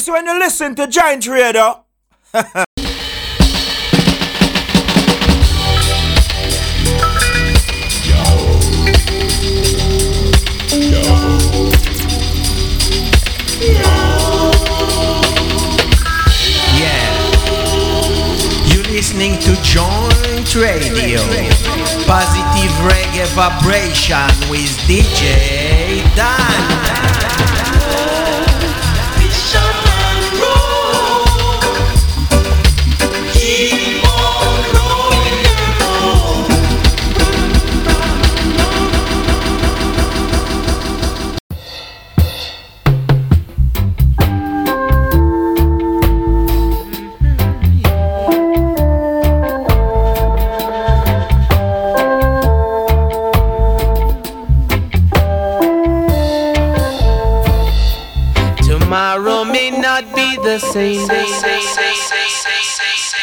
It's when you listen to Giant Trader. listening to Joint Radio. Positive reggae vibration with DJ Dan. same. same, same, same, same, same.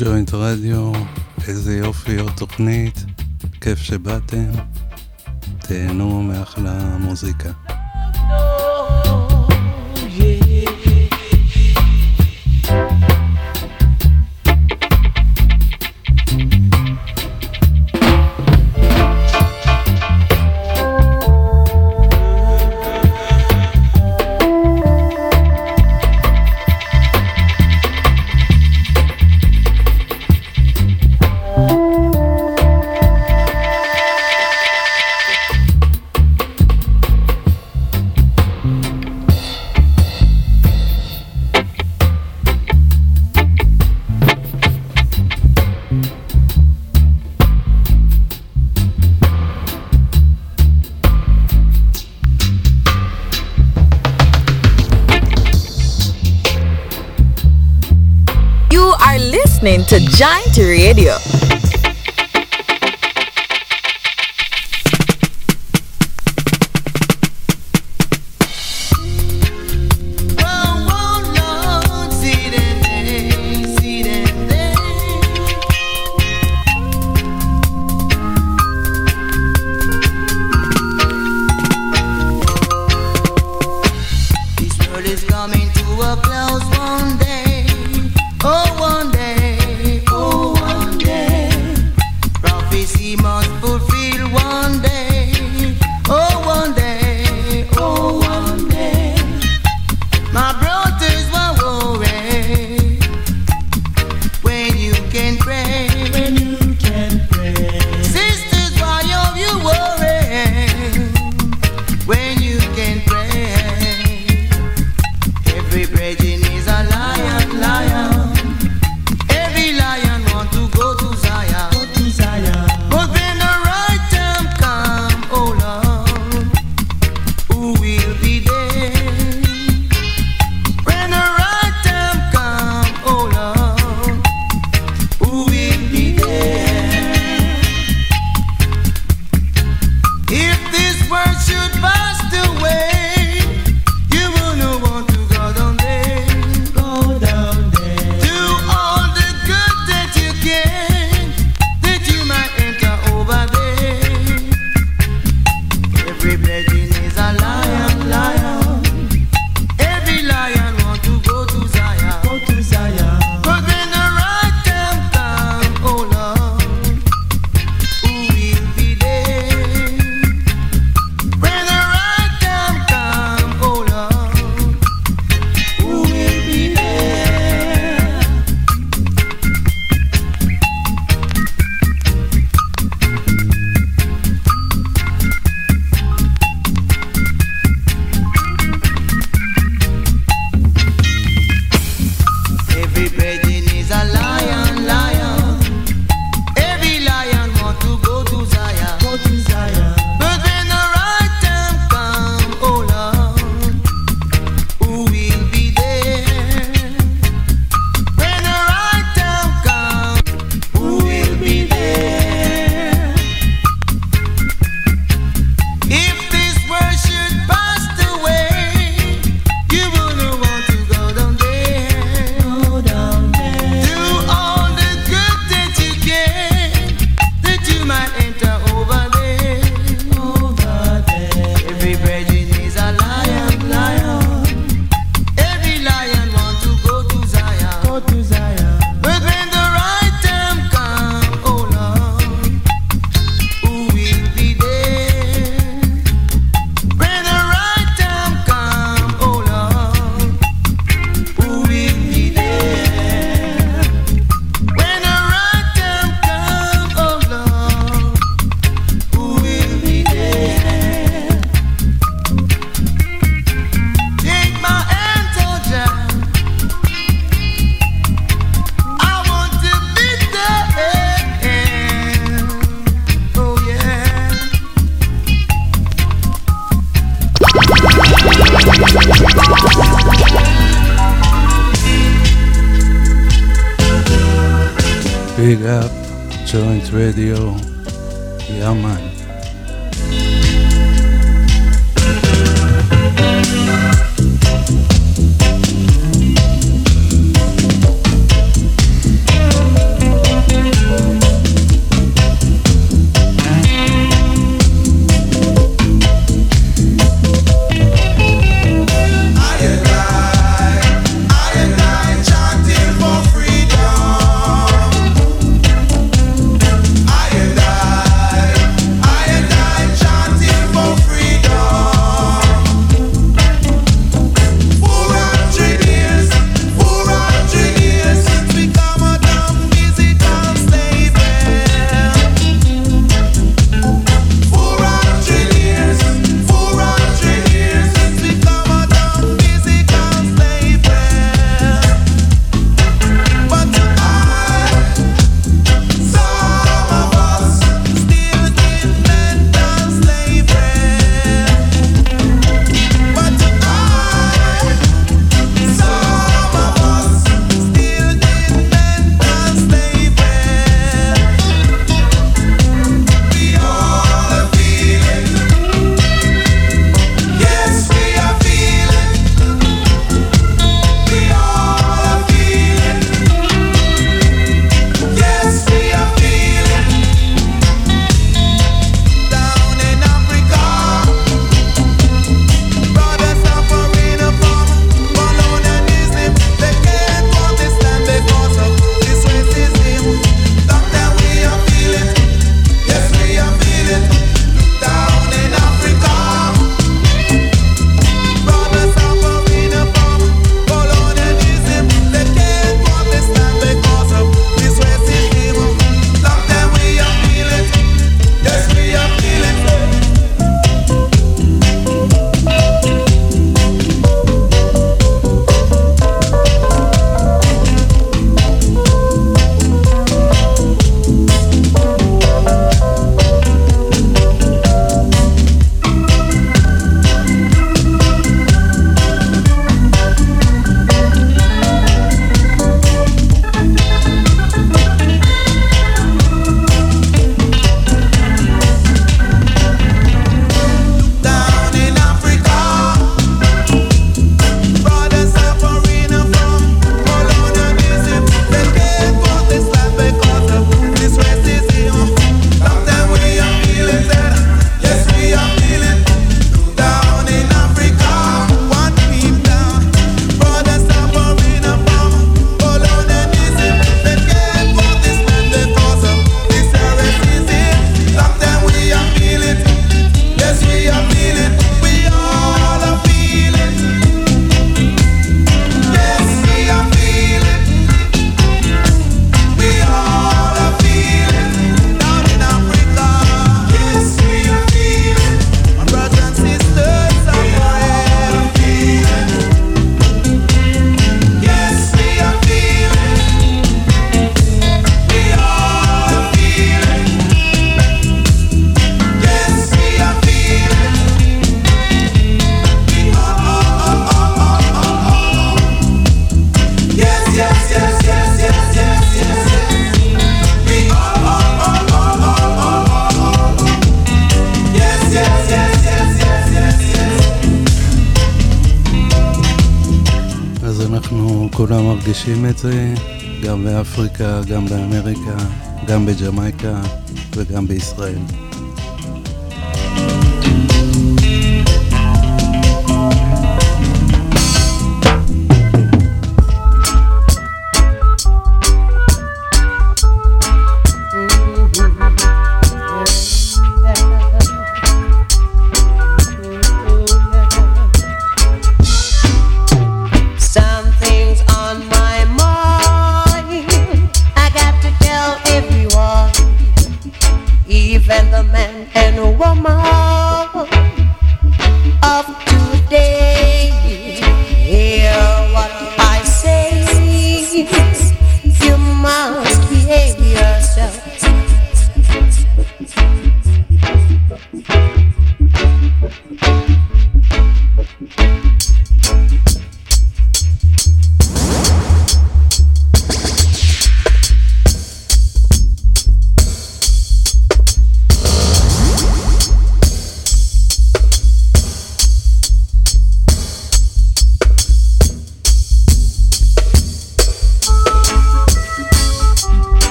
ג'וינט רדיו, איזה יופי עוד תוכנית, כיף שבאתם, תהנו מאחלה מוזיקה. Big up, Joint Radio, yeah man. את זה גם באפריקה, גם באמריקה, גם בג'מייקה וגם בישראל.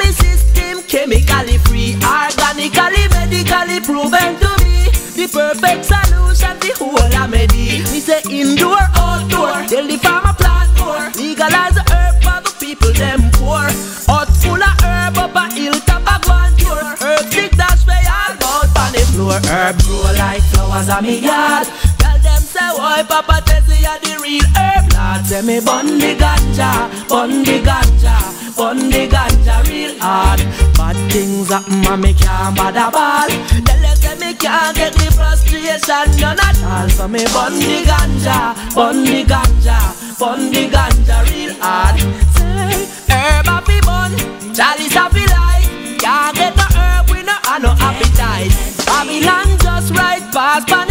In system, chemically free, organically, medically proven to be the perfect solution. The whole remedy. Me say indoor, outdoor, tell the farmer plant more, legalize the herb for the people them poor. Hot full of herb up a hilltop a tour. Herb stick that's where all about on the floor. Herb grow like flowers on me yard. Tell them say why Papa Tessie are the real herb lord. Say me bun the ganja, bun the ganja, bun the ganja real hard. Bad things happen and me can't bother ball. Tell them say me can't get the frustration none at all. So me bun the ganja, bun the ganja, bun the ganja real hard. Say herb a fi bun, chalice a fi light. Can't get no herb we no have no appetite. Babylon just right past on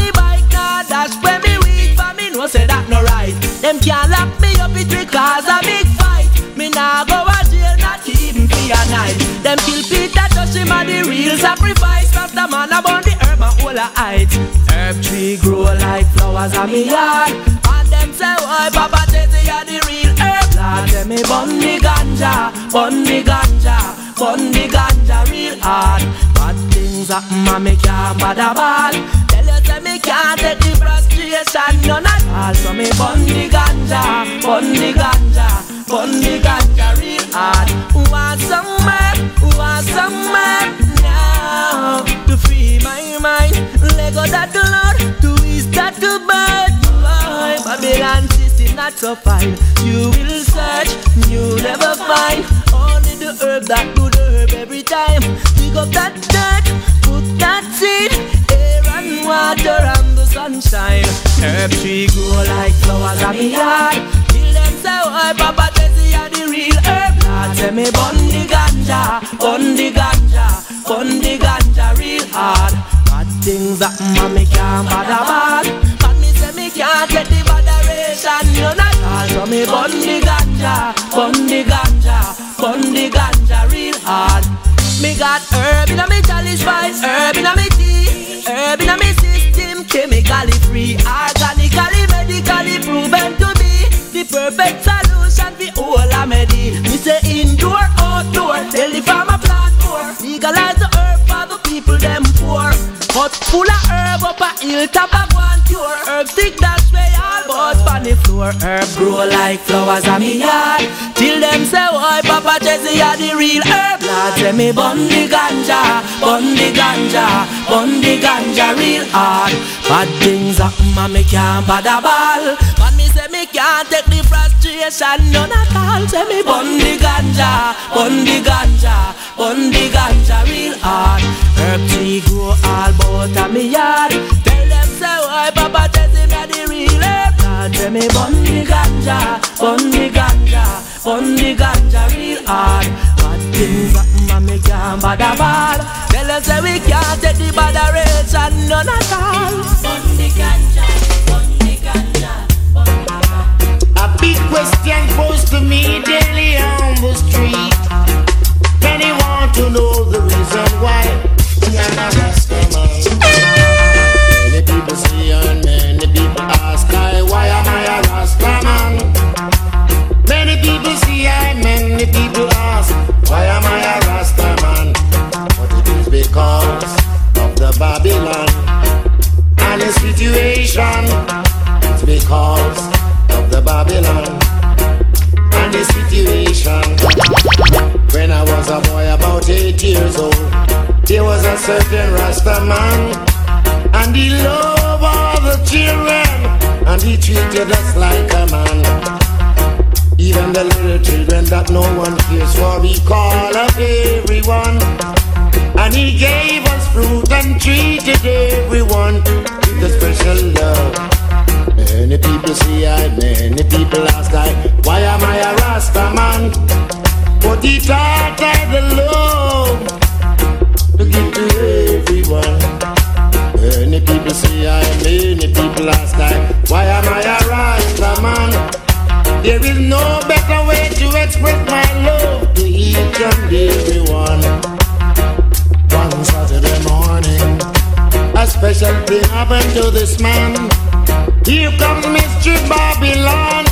real sacrifice. Rasta man about the herb and a height. Herb tree grow like flowers on me yard. And them say why Papa Tete a the real herb lord. Say me bun the ganja, bun the ganja, bun the ganja real hard. Bad things happen and me can't bother ball. Tell you say me can't take the frustration none at all. So me bun the ganja, bun the ganja, bun the ganja real hard. Want some more, want some to free my mind. Let go that the Lord to ease that the bird. Boy, Babylon system not so fine. You will search, you never find. Only the herb that good herb every time. Dig up that dirt, put that seed, air and water and the sunshine. Herb tree grow like flowers on me yard. Till them say, why Papa Tessie are the real herb lord. Say me bun the ganja, bun the ganja, bun the ganja real hard. Things and me can't bother bad. But me say me can't get the botheration none at all. So me bun the ganja, bun the ganja, bun the ganja real hard. Me got herb in a me chalice spice, herb in a me tea, herb in a me system, chemically free, organically, medically proven to be the perfect hilltop one cure. Herb stick that's where all but on the floor. Herb grow like flowers on me yard. Till them say why Papa Jesse are the real herb lord. Say me bun the ganja, bun the ganja, bun the ganja real hard. Bad things happen and me can't bother ball. But me say me can't take the frustration none at all. Say me bun the ganja, bun the ganja, bun the ganja real hard. Herb tree grow all about a me yard. Tell them say why Papa Jesse me the real herb lord. Say me bun the ganja, bun the ganja, bun the ganja real hard. Bad things happen and me can't bother ball. Tell them say we can't take the botheration none at all. Bun the ganja, bun the ganja. A big question posed to me daily on the street. Many want to know Babylon. And the situation. It's because of the Babylon and the situation. When I was a boy about eight years old, there was a certain Rasta man, and he loved all the children, and he treated us like a man. Even the little children that no one cares for, we call up everyone. And he gave us fruit and treated everyone with a special love. Many people say I, many people ask I, why am I a Rasta man? But he taught I the love to give to everyone. Many people say I, many people ask I, why am I a Rasta man? There is no better way to express my love to each and everyone one Saturday morning. A special thing happened to this man. Here comes Mr. Babylon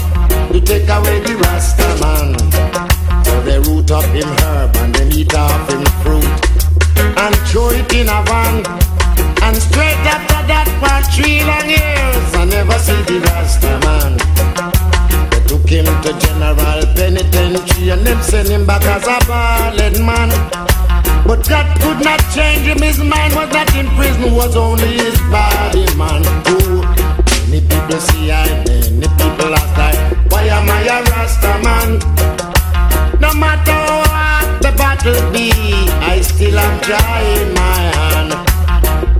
to take away the Rasta man. So they root up him herb and they eat off him fruit and throw it in a van. And straight after that for three long years, I never see the Rasta man. They took him to General Penitentiary and sent him back as a ballad man. But God could not change him. His mind was not in prison, was only his body, man. Oh, many people see I, many people ask I, why am I a Rasta man? No matter what the battle be, I still am trying my hand.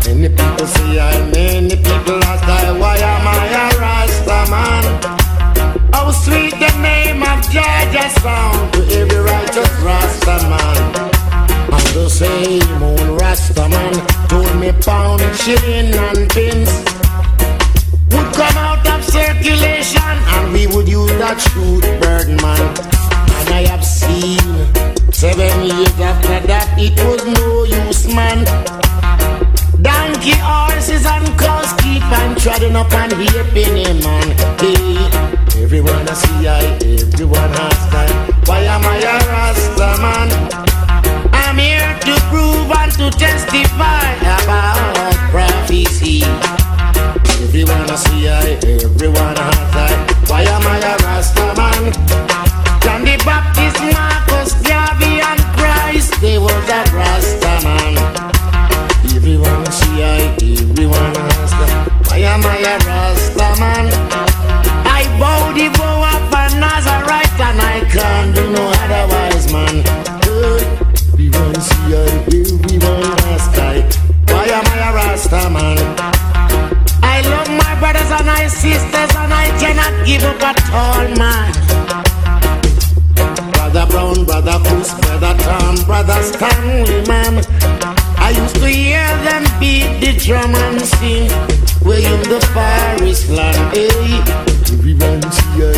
Many people see I, many people ask I, why am I a Rasta man? How sweet the name of Georgia sound to every righteous Rasta man. And the same old Rasta man told me pound, shilling and pins would come out of circulation and we would use that shoot bird man. And I have seen seven years after that it was no use man. Donkey horses and cows keep on treading up and raping him man. Hey, everyone I see I, everyone has time. Why am I a Rasta man? I'm here to prove and to testify about prophecy. Everyone I see I, everyone I. Why am I a Rasta man? John the Baptist, Marcus, Garvey, and Christ, they was a Rasta man. Everyone I see I, everyone I. Why am I a Rasta Rasta? I love my brothers and my sisters And I cannot give up at all man. Brother Brown, Brother Chris, Brother Tom, Brother Stanley man. I used to hear them beat the drum and sing Way in the forest land, hey Everyone see I,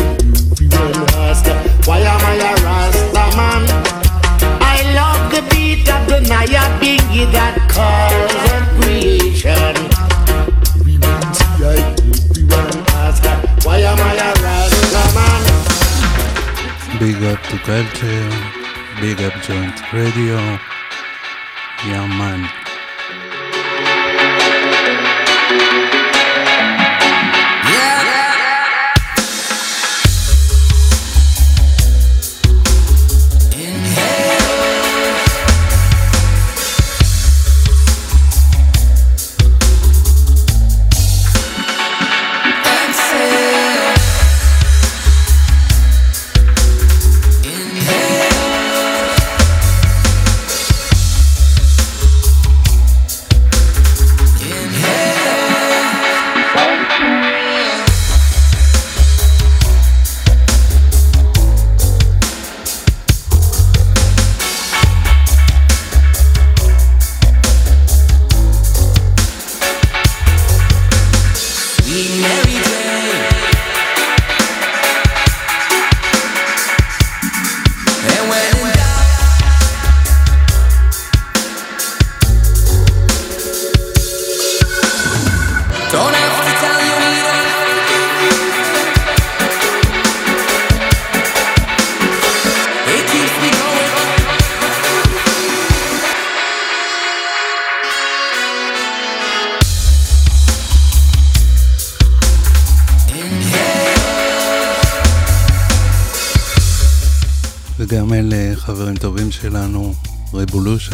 everyone ask Why am I a Rasta to culture, big up joint radio. Yeah man. שלנו, רבולושן.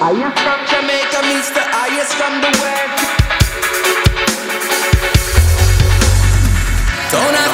Are you from Jamaica, Mr. Are you from the West? Don't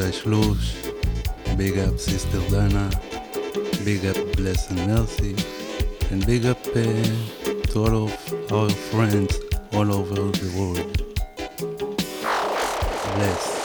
Shai Shlush, Big Up Sister Dana, Big Up Bless and Mercy, and Big Up uh, to all of our friends all over the world. Bless.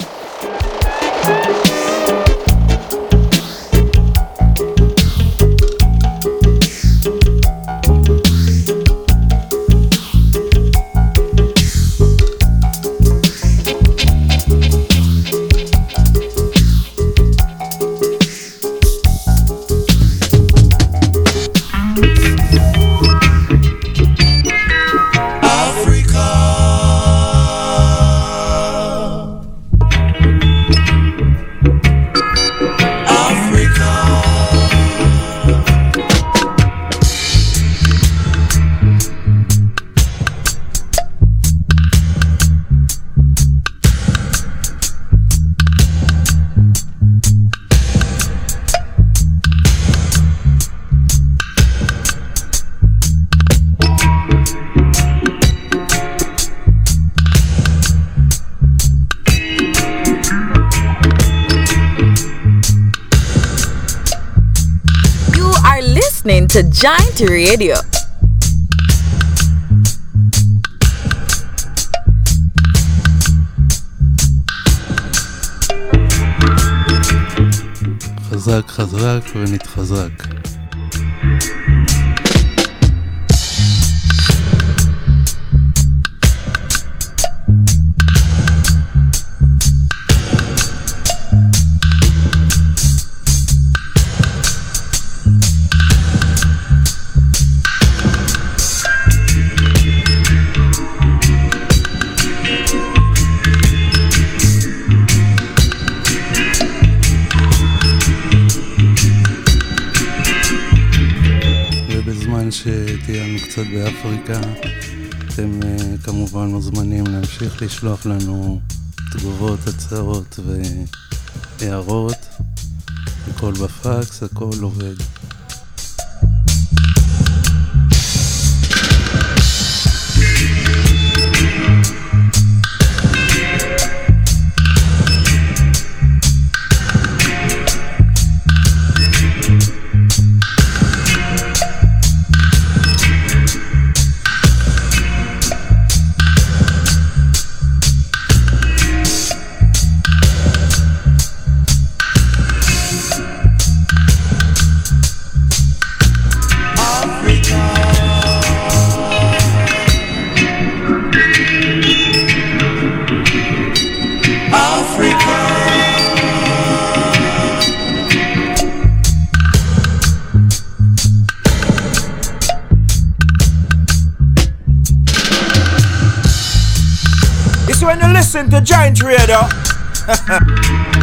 Giant Radio. חזק חזק ונתחזק. קצת באפריקה, אתם uh, כמובן מוזמנים להמשיך לשלוח לנו תגובות, הצעות והערות. הכל בפקס, הכל עובד. Giant Trader.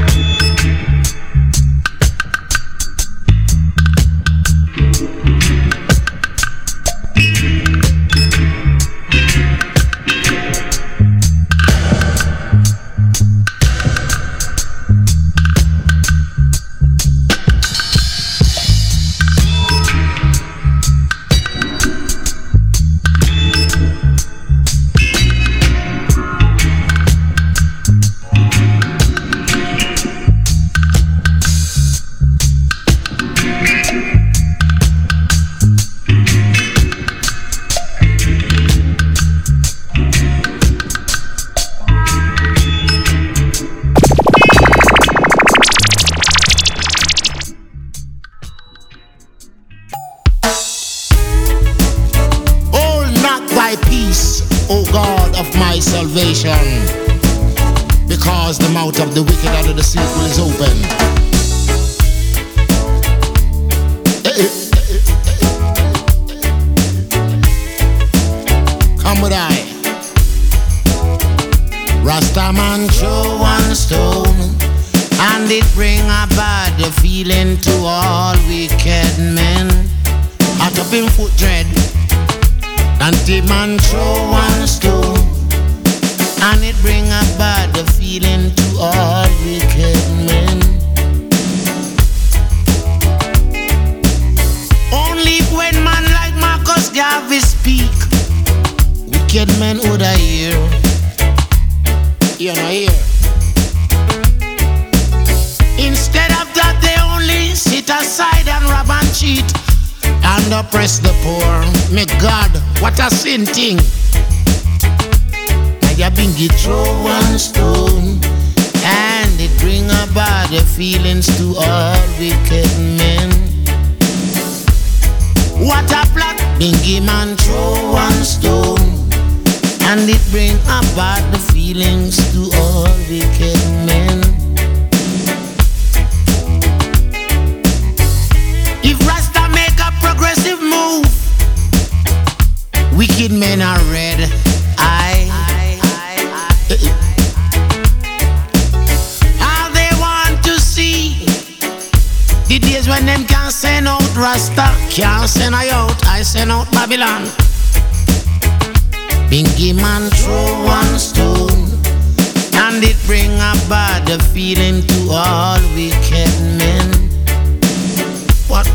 sit aside and rob and cheat and oppress the poor. May God, what a sin thing. Now you been get throw one stone and it bring about the feelings to all wicked men. What a plot, Bingy man throw one stone and it bring about the feelings to all wicked men. Wicked men are red. I. How they want to see the days when them can send out Rasta, can't send I out, I send out Babylon. Bingy man throw one stone, and it bring about the feeling to all wicked men. What?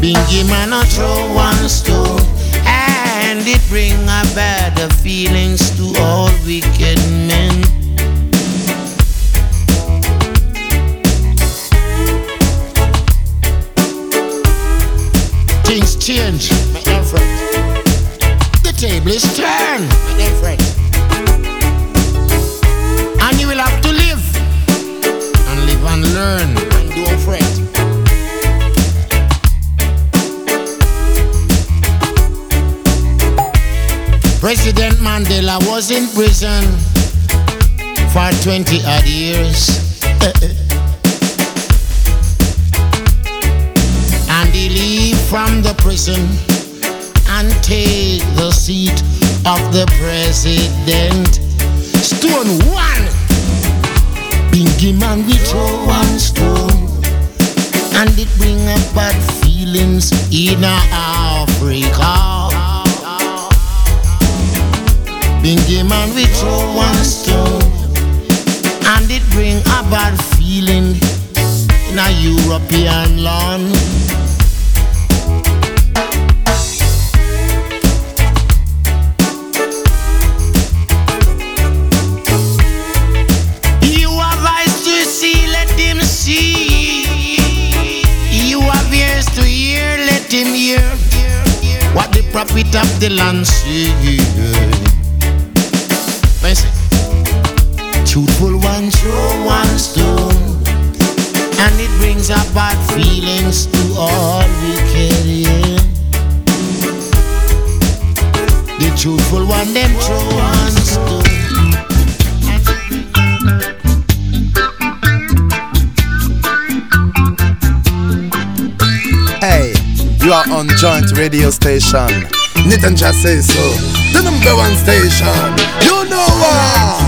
Bingy man a throw one stone, and it bring about the feelings to all wicked men. Things change, my dear friend. The table is turned, my dear friend. And you will have to live and live and learn and don't fret. President Mandela was in prison for 20 odd years. and he leave from the prison and take the seat of the president. Stone one, Bingy man we throw one stone, and it bring up bad feelings in Africa. Bingy man we throw one stone, and it bring a bad feeling in a European land. You have eyes to see let him see. You have ears to hear let him hear. What the prophet up the land see, Joint Radio Station. Nathan just say so. The number one station. You know what?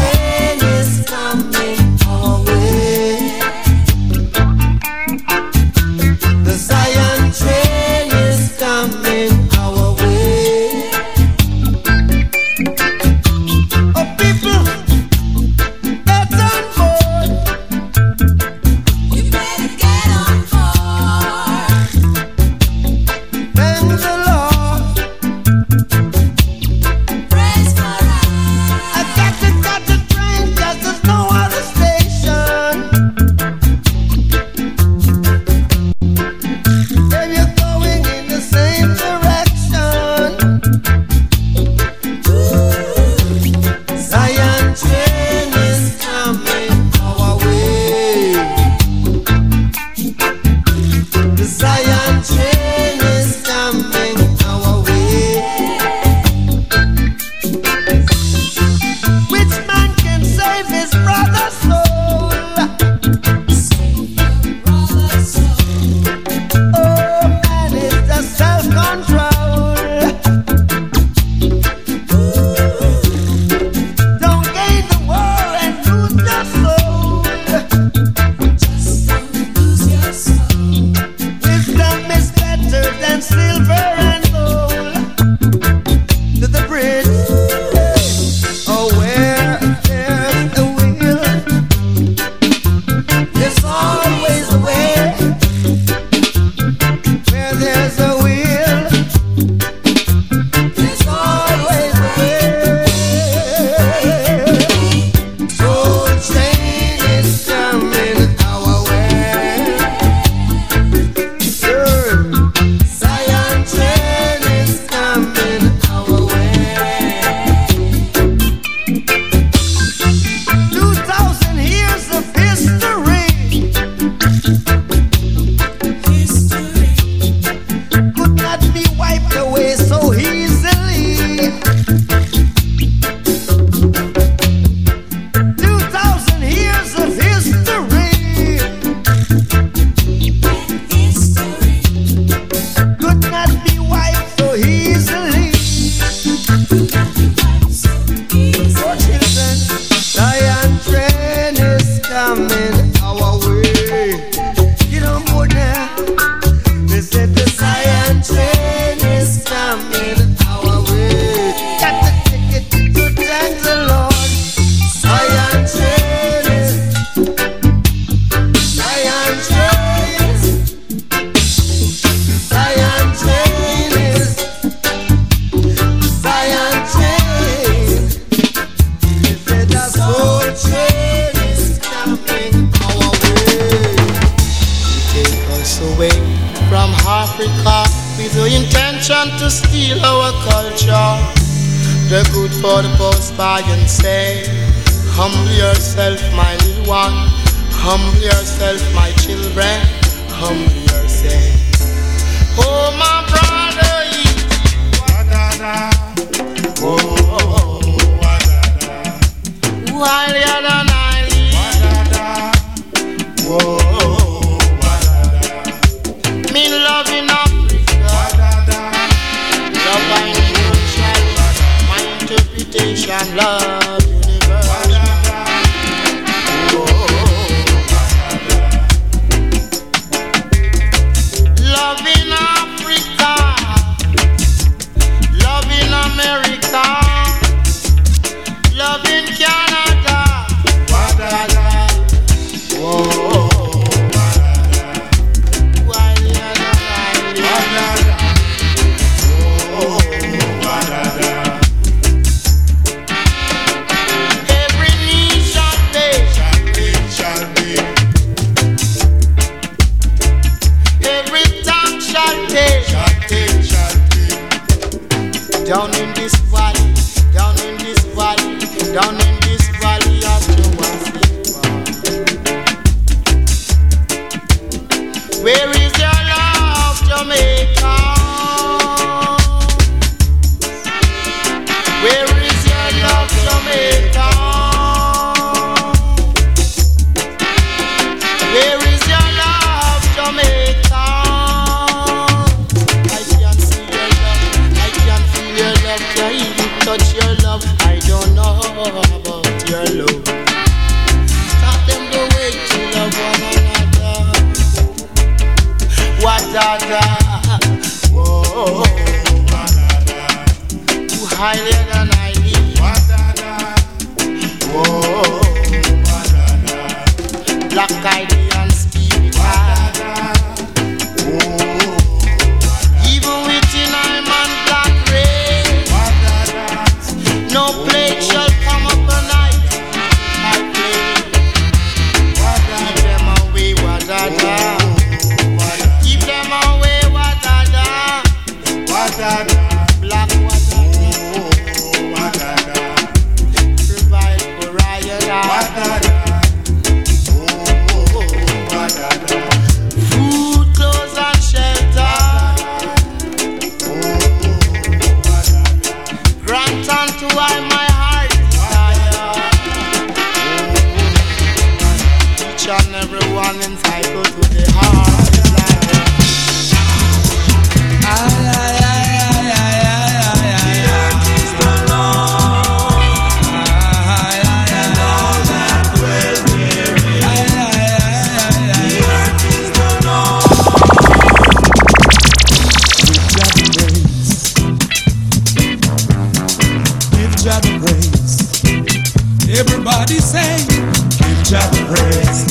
Everybody say, give Jah the praise.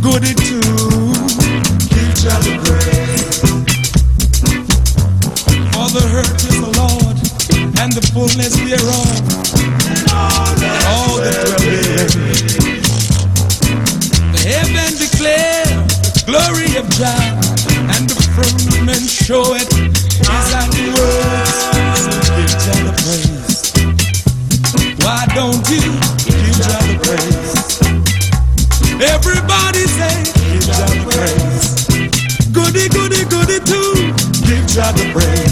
Good it to. Give Jah the praise. For the hurt is the Lord, and the fullness thereof, and all that, all that will be. The heaven declare the glory of Jah, and the firmament show it. I to break.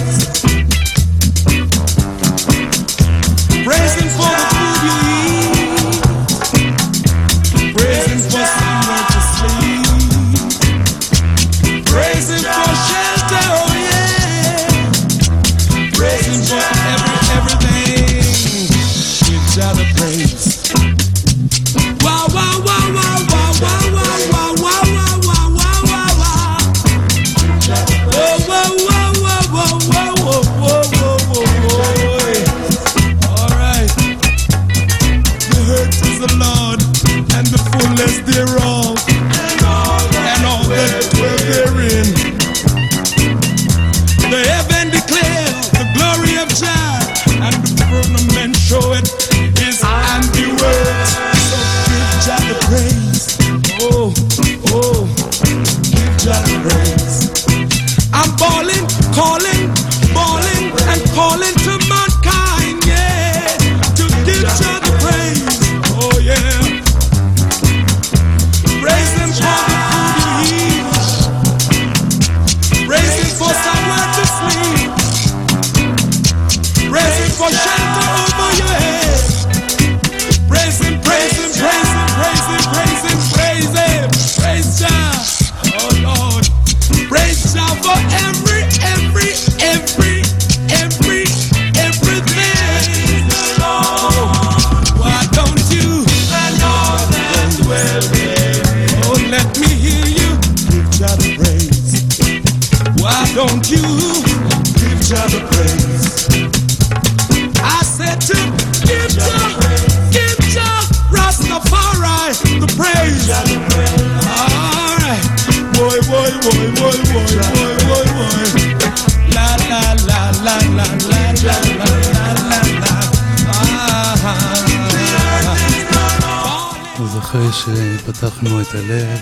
את הלב,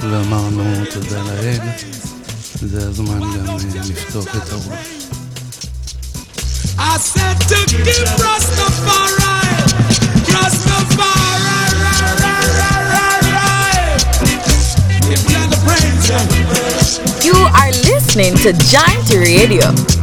ואמרנו תודה לאל, זה הזמן גם לפתוח את הראש. You are listening to Giant Radio.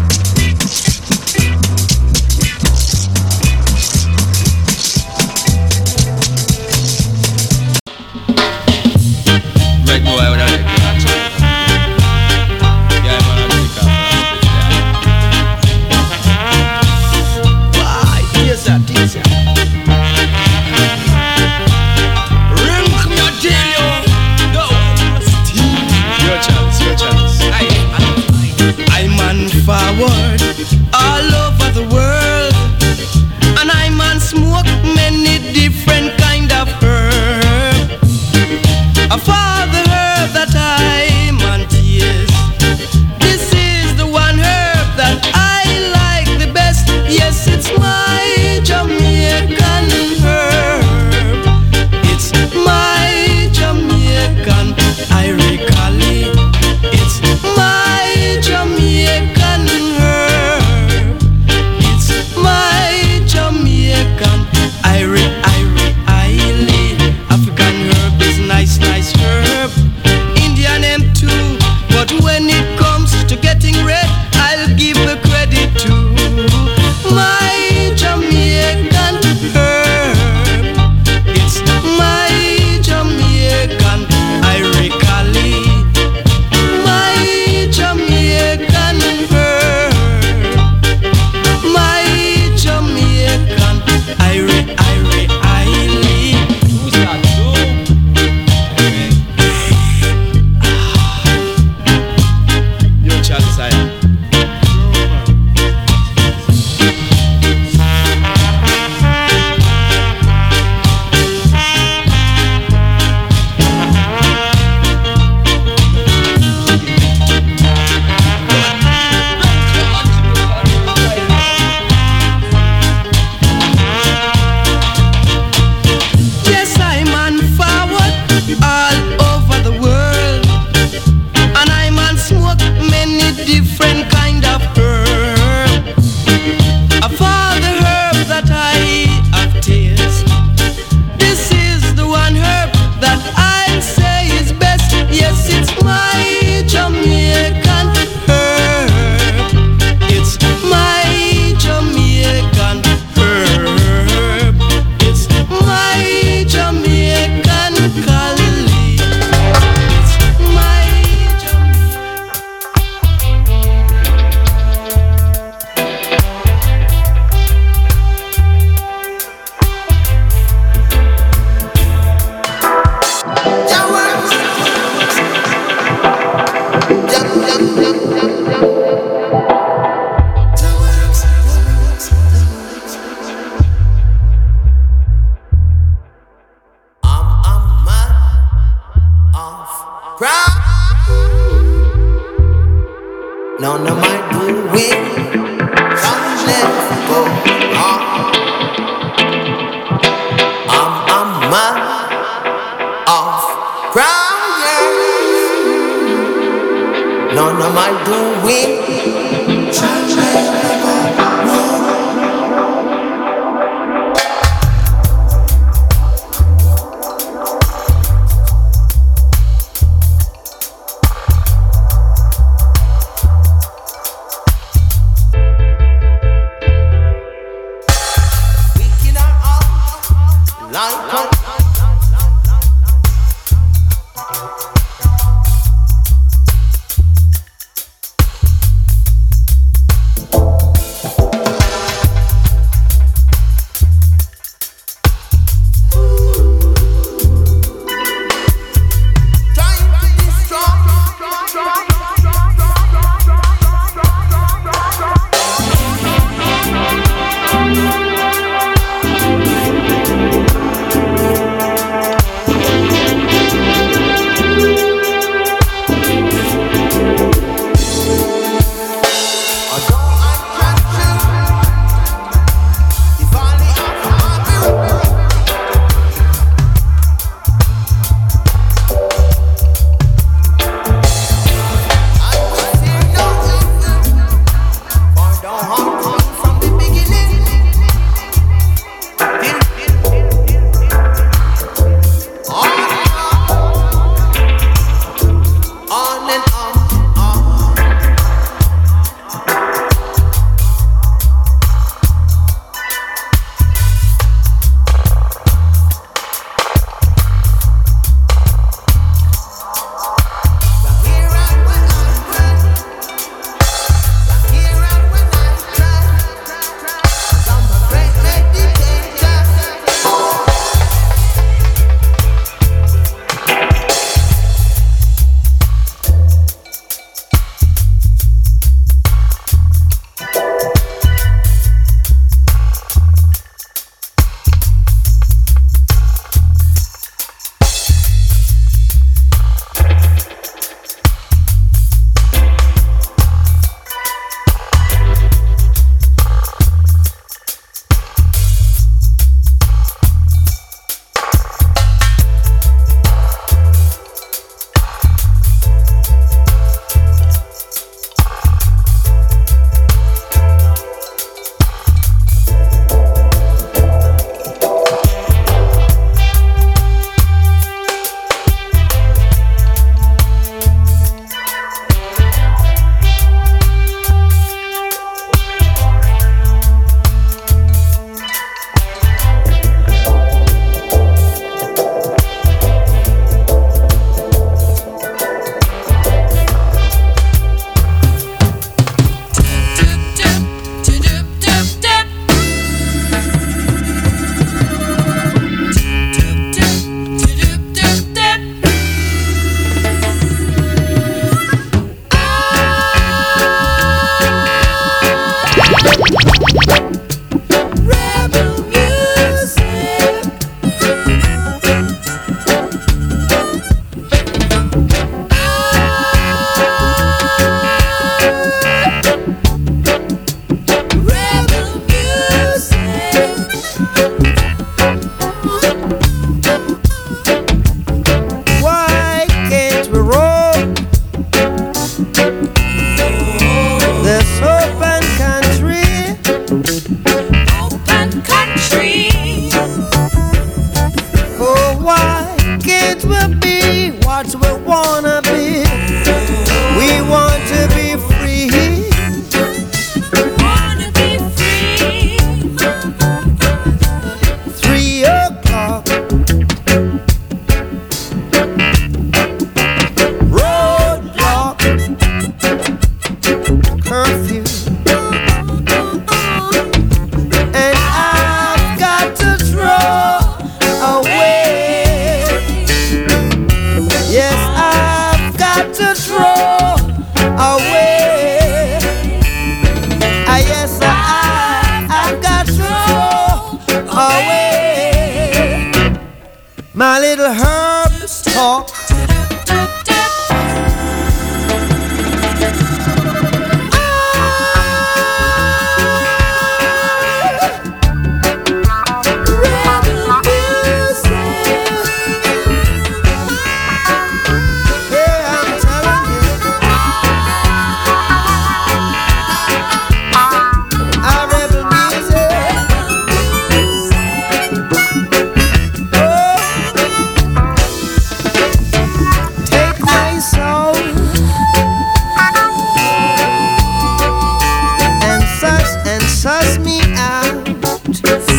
around.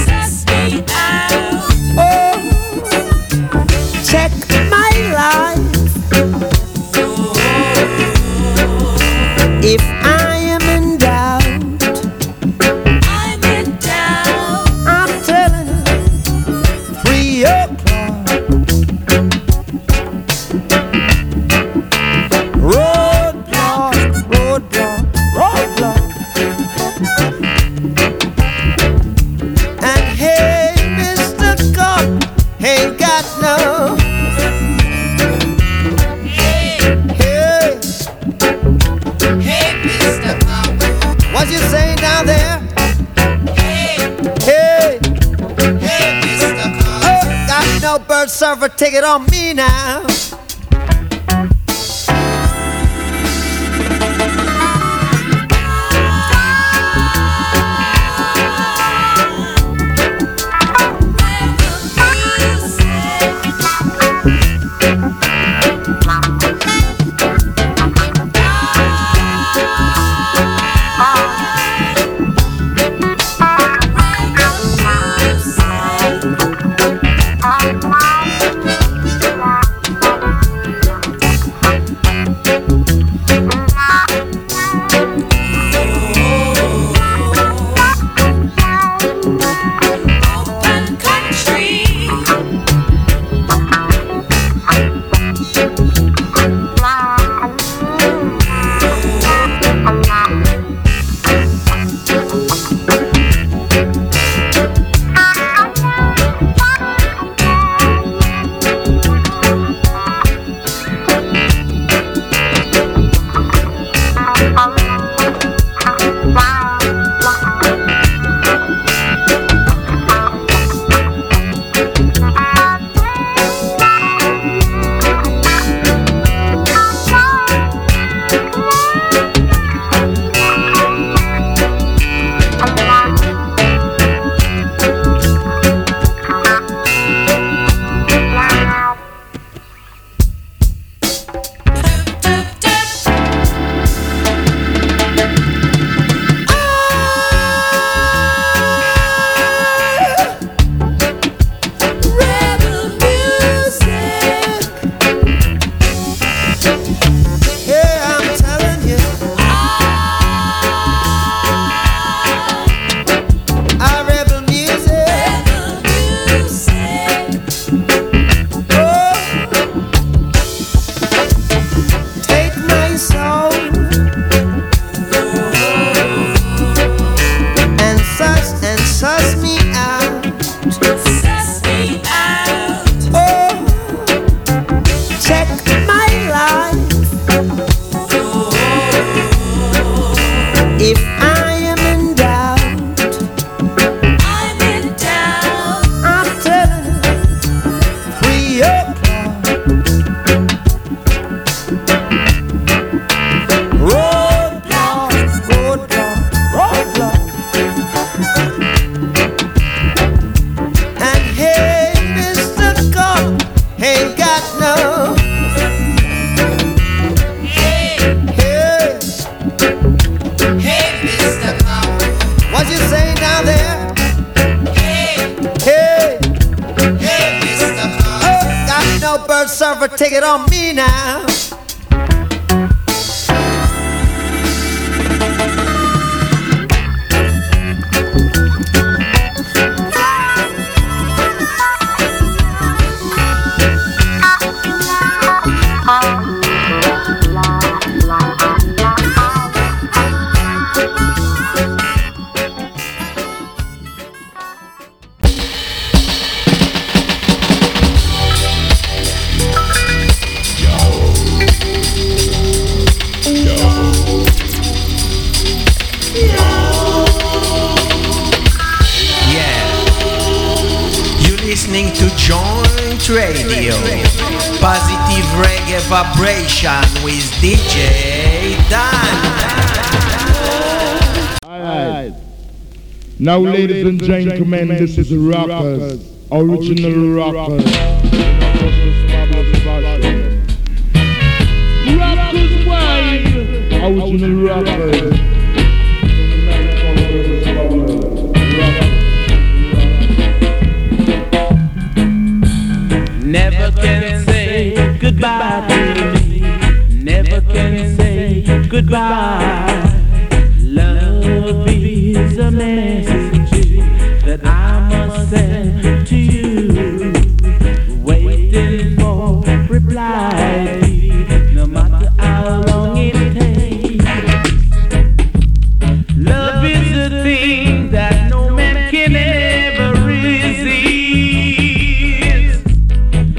on me now. is rockers, original rockers. Rockers wine, original rockers. Never can say goodbye to me. Never can say goodbye. Love is a message. Send to you. Waiting for reply, no matter how long it takes. Love is a thing that no man can ever resist.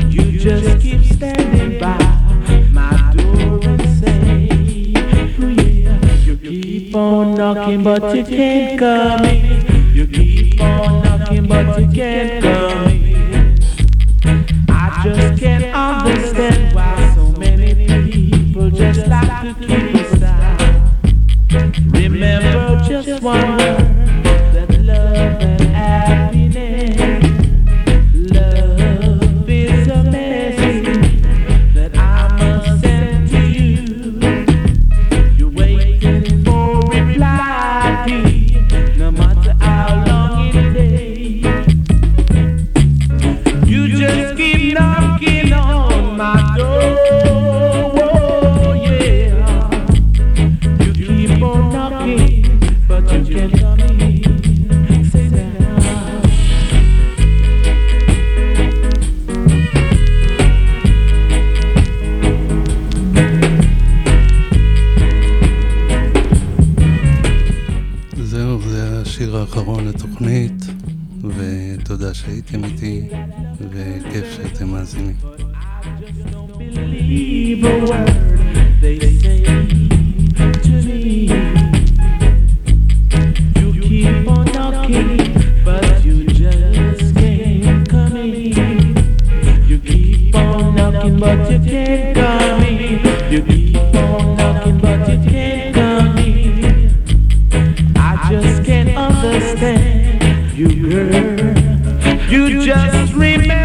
You just keep standing by my door and say, you keep on knocking but you can't come in. But you can't. I just can't understand why so many people just like to keep. Remember just one just can't understand you, girl. You just remember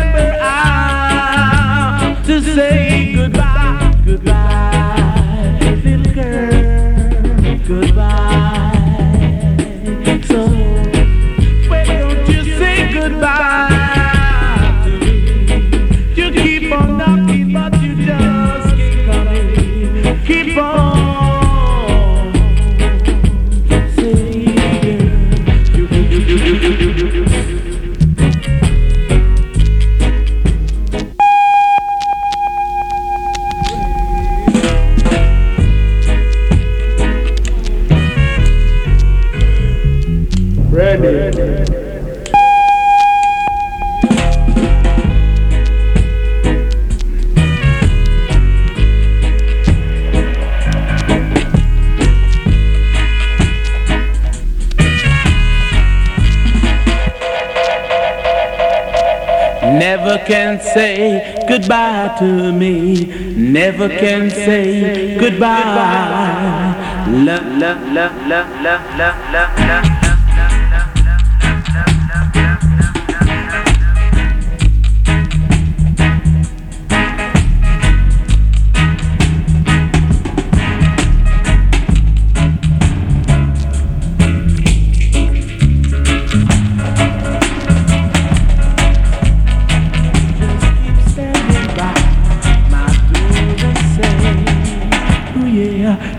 Never can say goodbye. La la la la la la la la.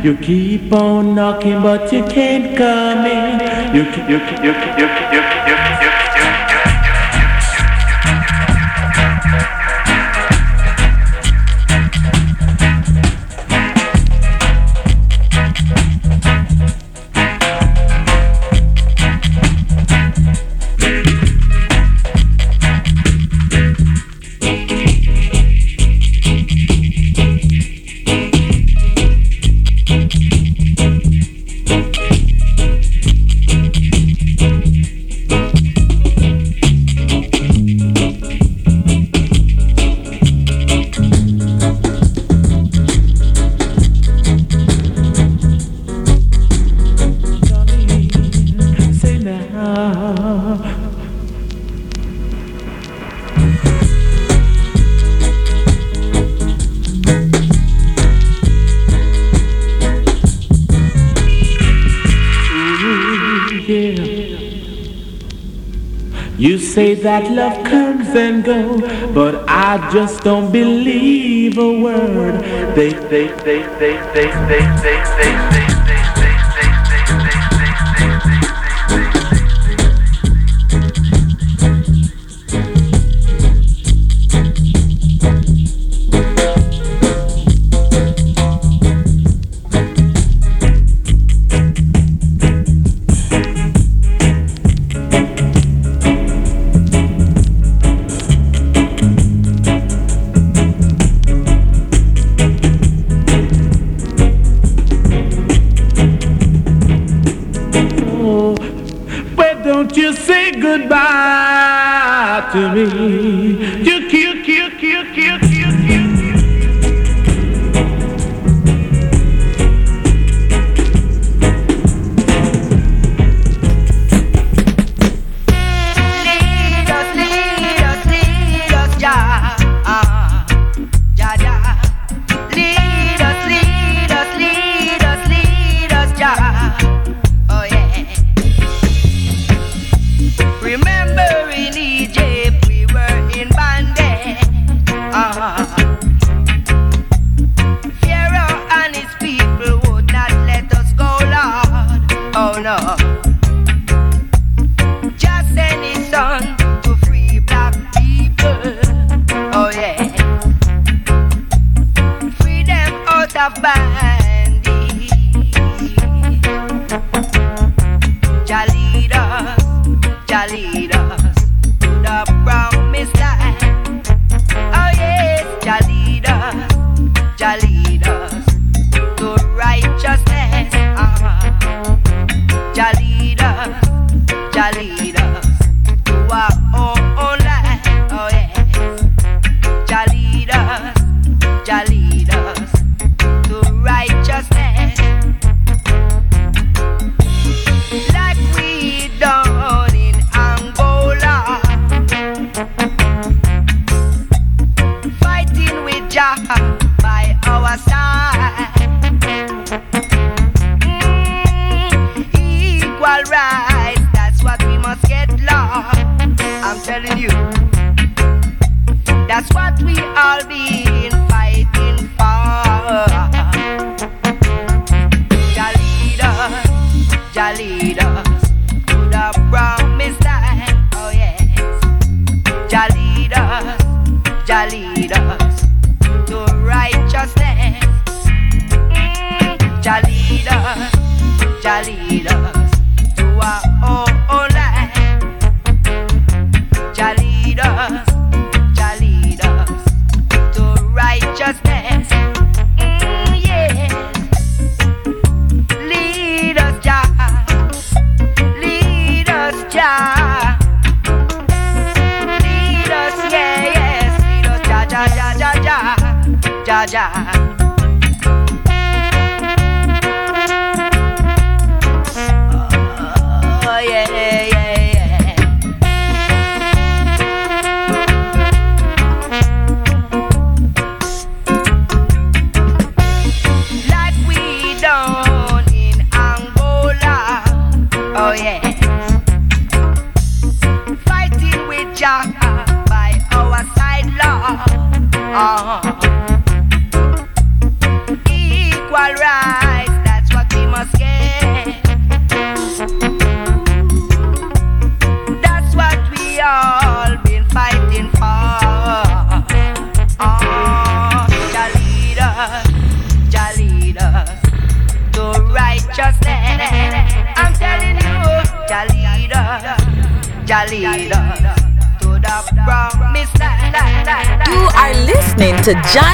You keep on knocking, but you can't come in. You you you you you you say that love comes and goes, but I just don't believe a word. They, they, they, they, they, they, they, they, they. to me. to John.